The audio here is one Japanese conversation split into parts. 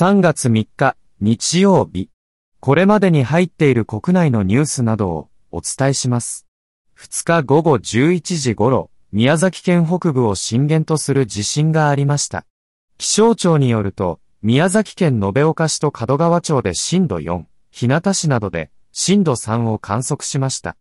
3月3日、日曜日。これまでに入っている国内のニュースなどをお伝えします。2日午後11時頃、宮崎県北部を震源とする地震がありました。気象庁によると、宮崎県延岡市と門川町で震度4、日向市などで震度3を観測しました。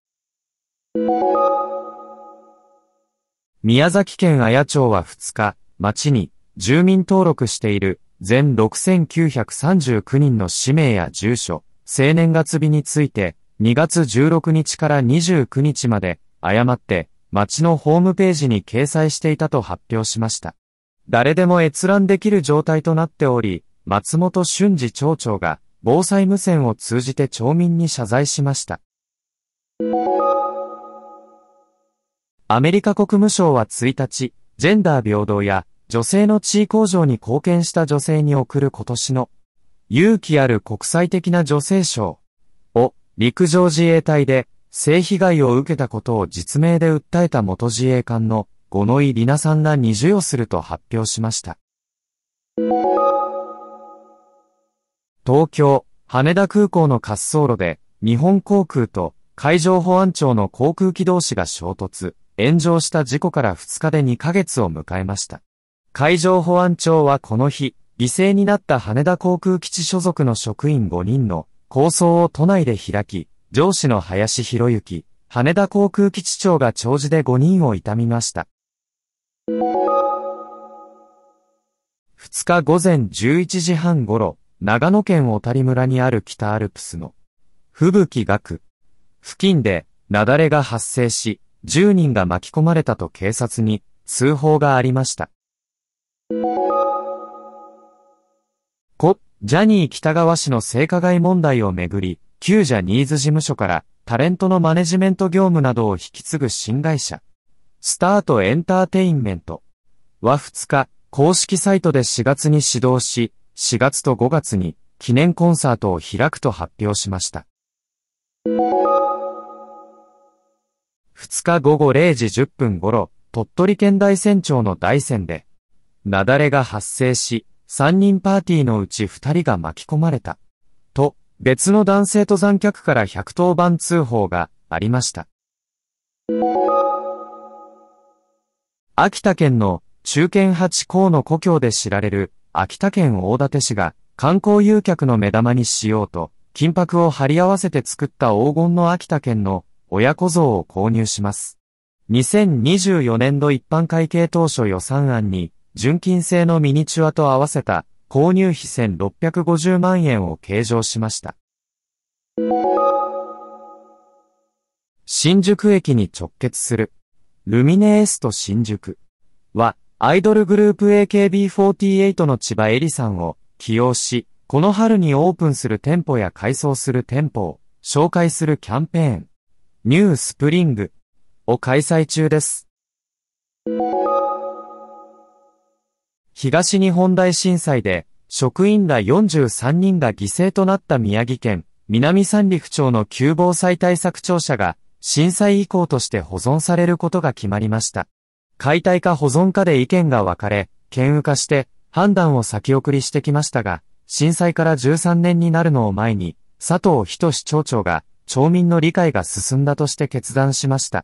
宮崎県綾町は2日、町に住民登録している全6939人の氏名や住所、生年月日について、2月16日から29日まで、誤って、町のホームページに掲載していたと発表しました。誰でも閲覧できる状態となっており、松本俊二町長が、防災無線を通じて町民に謝罪しました。アメリカ国務省は1日、ジェンダー平等や女性の地位向上に貢献した女性に贈る今年の勇気ある国際的な女性賞を陸上自衛隊で性被害を受けたことを実名で訴えた元自衛官の五ノ井里奈さんらに授与すると発表しました。東京、羽田空港の滑走路で日本航空と海上保安庁の航空機同士が衝突、炎上した事故から2日で2ヶ月を迎えました。海上保安庁はこの日、犠牲になった羽田航空基地所属の職員5人の構想を都内で開き、上司の林博之、羽田航空基地長が長寿で5人を悼みました。2日午前11時半頃、長野県小谷村にある北アルプスの吹雪学付近で雪崩が発生し、10人が巻き込まれたと警察に通報がありました。故、ジャニー北川氏の性加害問題をめぐり、旧ジャニーズ事務所からタレントのマネジメント業務などを引き継ぐ新会社、スタートエンターテインメントは2日、公式サイトで4月に始動し、4月と5月に記念コンサートを開くと発表しました。2日午後0時10分頃、鳥取県大山町の大山で、雪崩が発生し、3人パーティーのうち2人が巻き込まれた。と、別の男性登山客から110番通報がありました。秋田県の中堅八甲の故郷で知られる秋田県大館市が観光誘客の目玉にしようと金箔を貼り合わせて作った黄金の秋田県の親子像を購入します。2024年度一般会計当初予算案に純金製のミニチュアと合わせた購入費1650万円を計上しました。新宿駅に直結するルミネエスト新宿はアイドルグループ AKB48 の千葉エリさんを起用し、この春にオープンする店舗や改装する店舗を紹介するキャンペーン、ニュースプリングを開催中です。東日本大震災で職員ら43人が犠牲となった宮城県南三陸町の旧防災対策庁舎が震災遺構として保存されることが決まりました。解体か保存かで意見が分かれ、県有化して判断を先送りしてきましたが、震災から13年になるのを前に、佐藤仁町長が町民の理解が進んだとして決断しました。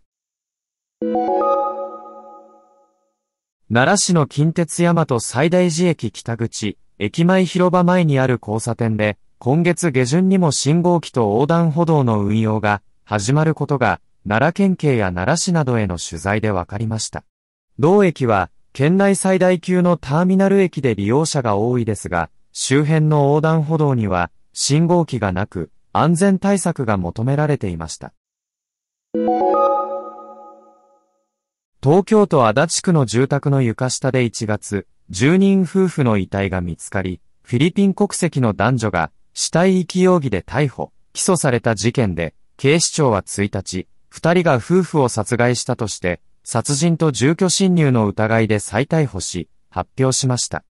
奈良市の近鉄大和最大寺駅北口、駅前広場前にある交差点で、今月下旬にも信号機と横断歩道の運用が始まることが、奈良県警や奈良市などへの取材で分かりました。同駅は、県内最大級のターミナル駅で利用者が多いですが、周辺の横断歩道には信号機がなく、安全対策が求められていました。東京都足立区の住宅の床下で1月、住人夫婦の遺体が見つかり、フィリピン国籍の男女が死体遺棄容疑で逮捕、起訴された事件で、警視庁は1日、二人が夫婦を殺害したとして、殺人と住居侵入の疑いで再逮捕し、発表しました。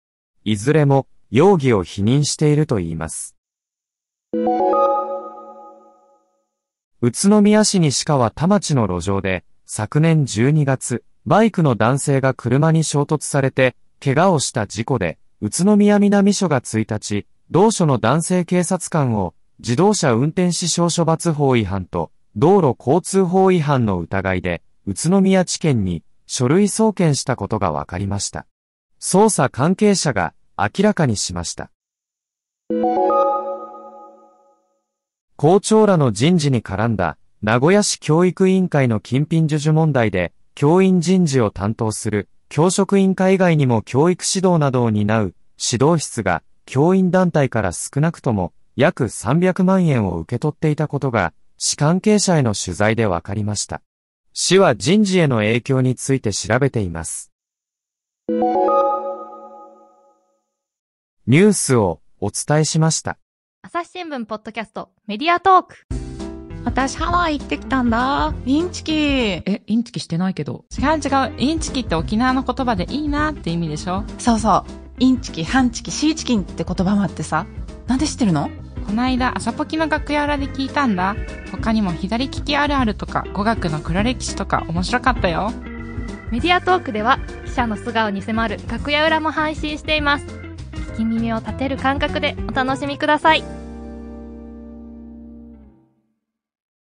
いずれも、容疑を否認しているといいます。宇都宮市西川田町の路上で、昨年12月、バイクの男性が車に衝突されて、怪我をした事故で、宇都宮南署が1日、同署の男性警察官を自動車運転死傷処罰法違反と道路交通法違反の疑いで宇都宮地検に書類送検したことが分かりました。捜査関係者が明らかにしました。校長らの人事に絡んだ名古屋市教育委員会の金品授受問題で教員人事を担当する教職委員会以外にも教育指導などを担う指導室が教員団体から少なくとも約300万円を受け取っていたことが市関係者への取材で分かりました。市は人事への影響について調べています。ニュースをお伝えしました。朝日新聞ポッドキャストメディアトーク。私ハワイ行ってきたんだ。インチキ。え、インチキしてないけど。違う違う。インチキって沖縄の言葉でいいなって意味でしょそうそう。インチキ、ハンチキ、シーチキンって言葉もあってさ。なんで知ってるの？こないだ朝ポキの楽屋裏で聞いたんだ。他にも左利きあるあるとか語学の黒歴史とか面白かったよ。メディアトークでは記者の素顔に迫る楽屋裏も配信しています。聞き耳を立てる感覚でお楽しみください。